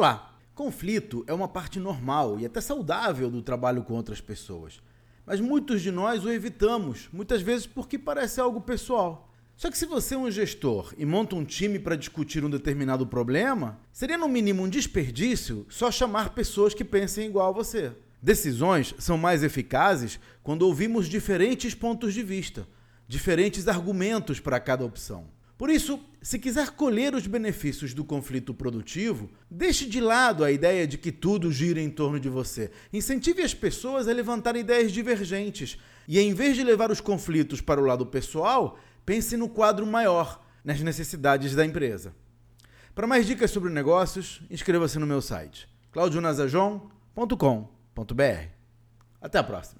Olá! Conflito é uma parte normal e até saudável do trabalho com outras pessoas. Mas muitos de nós o evitamos, muitas vezes porque parece algo pessoal. Só que se você é um gestor e monta um time para discutir um determinado problema, seria no mínimo um desperdício só chamar pessoas que pensem igual a você. Decisões são mais eficazes quando ouvimos diferentes pontos de vista, diferentes argumentos para cada opção. Por isso, se quiser colher os benefícios do conflito produtivo, deixe de lado a ideia de que tudo gira em torno de você. Incentive as pessoas a levantar ideias divergentes e, em vez de levar os conflitos para o lado pessoal, pense no quadro maior, nas necessidades da empresa. Para mais dicas sobre negócios, inscreva-se no meu site claudionazajon.com.br. Até a próxima!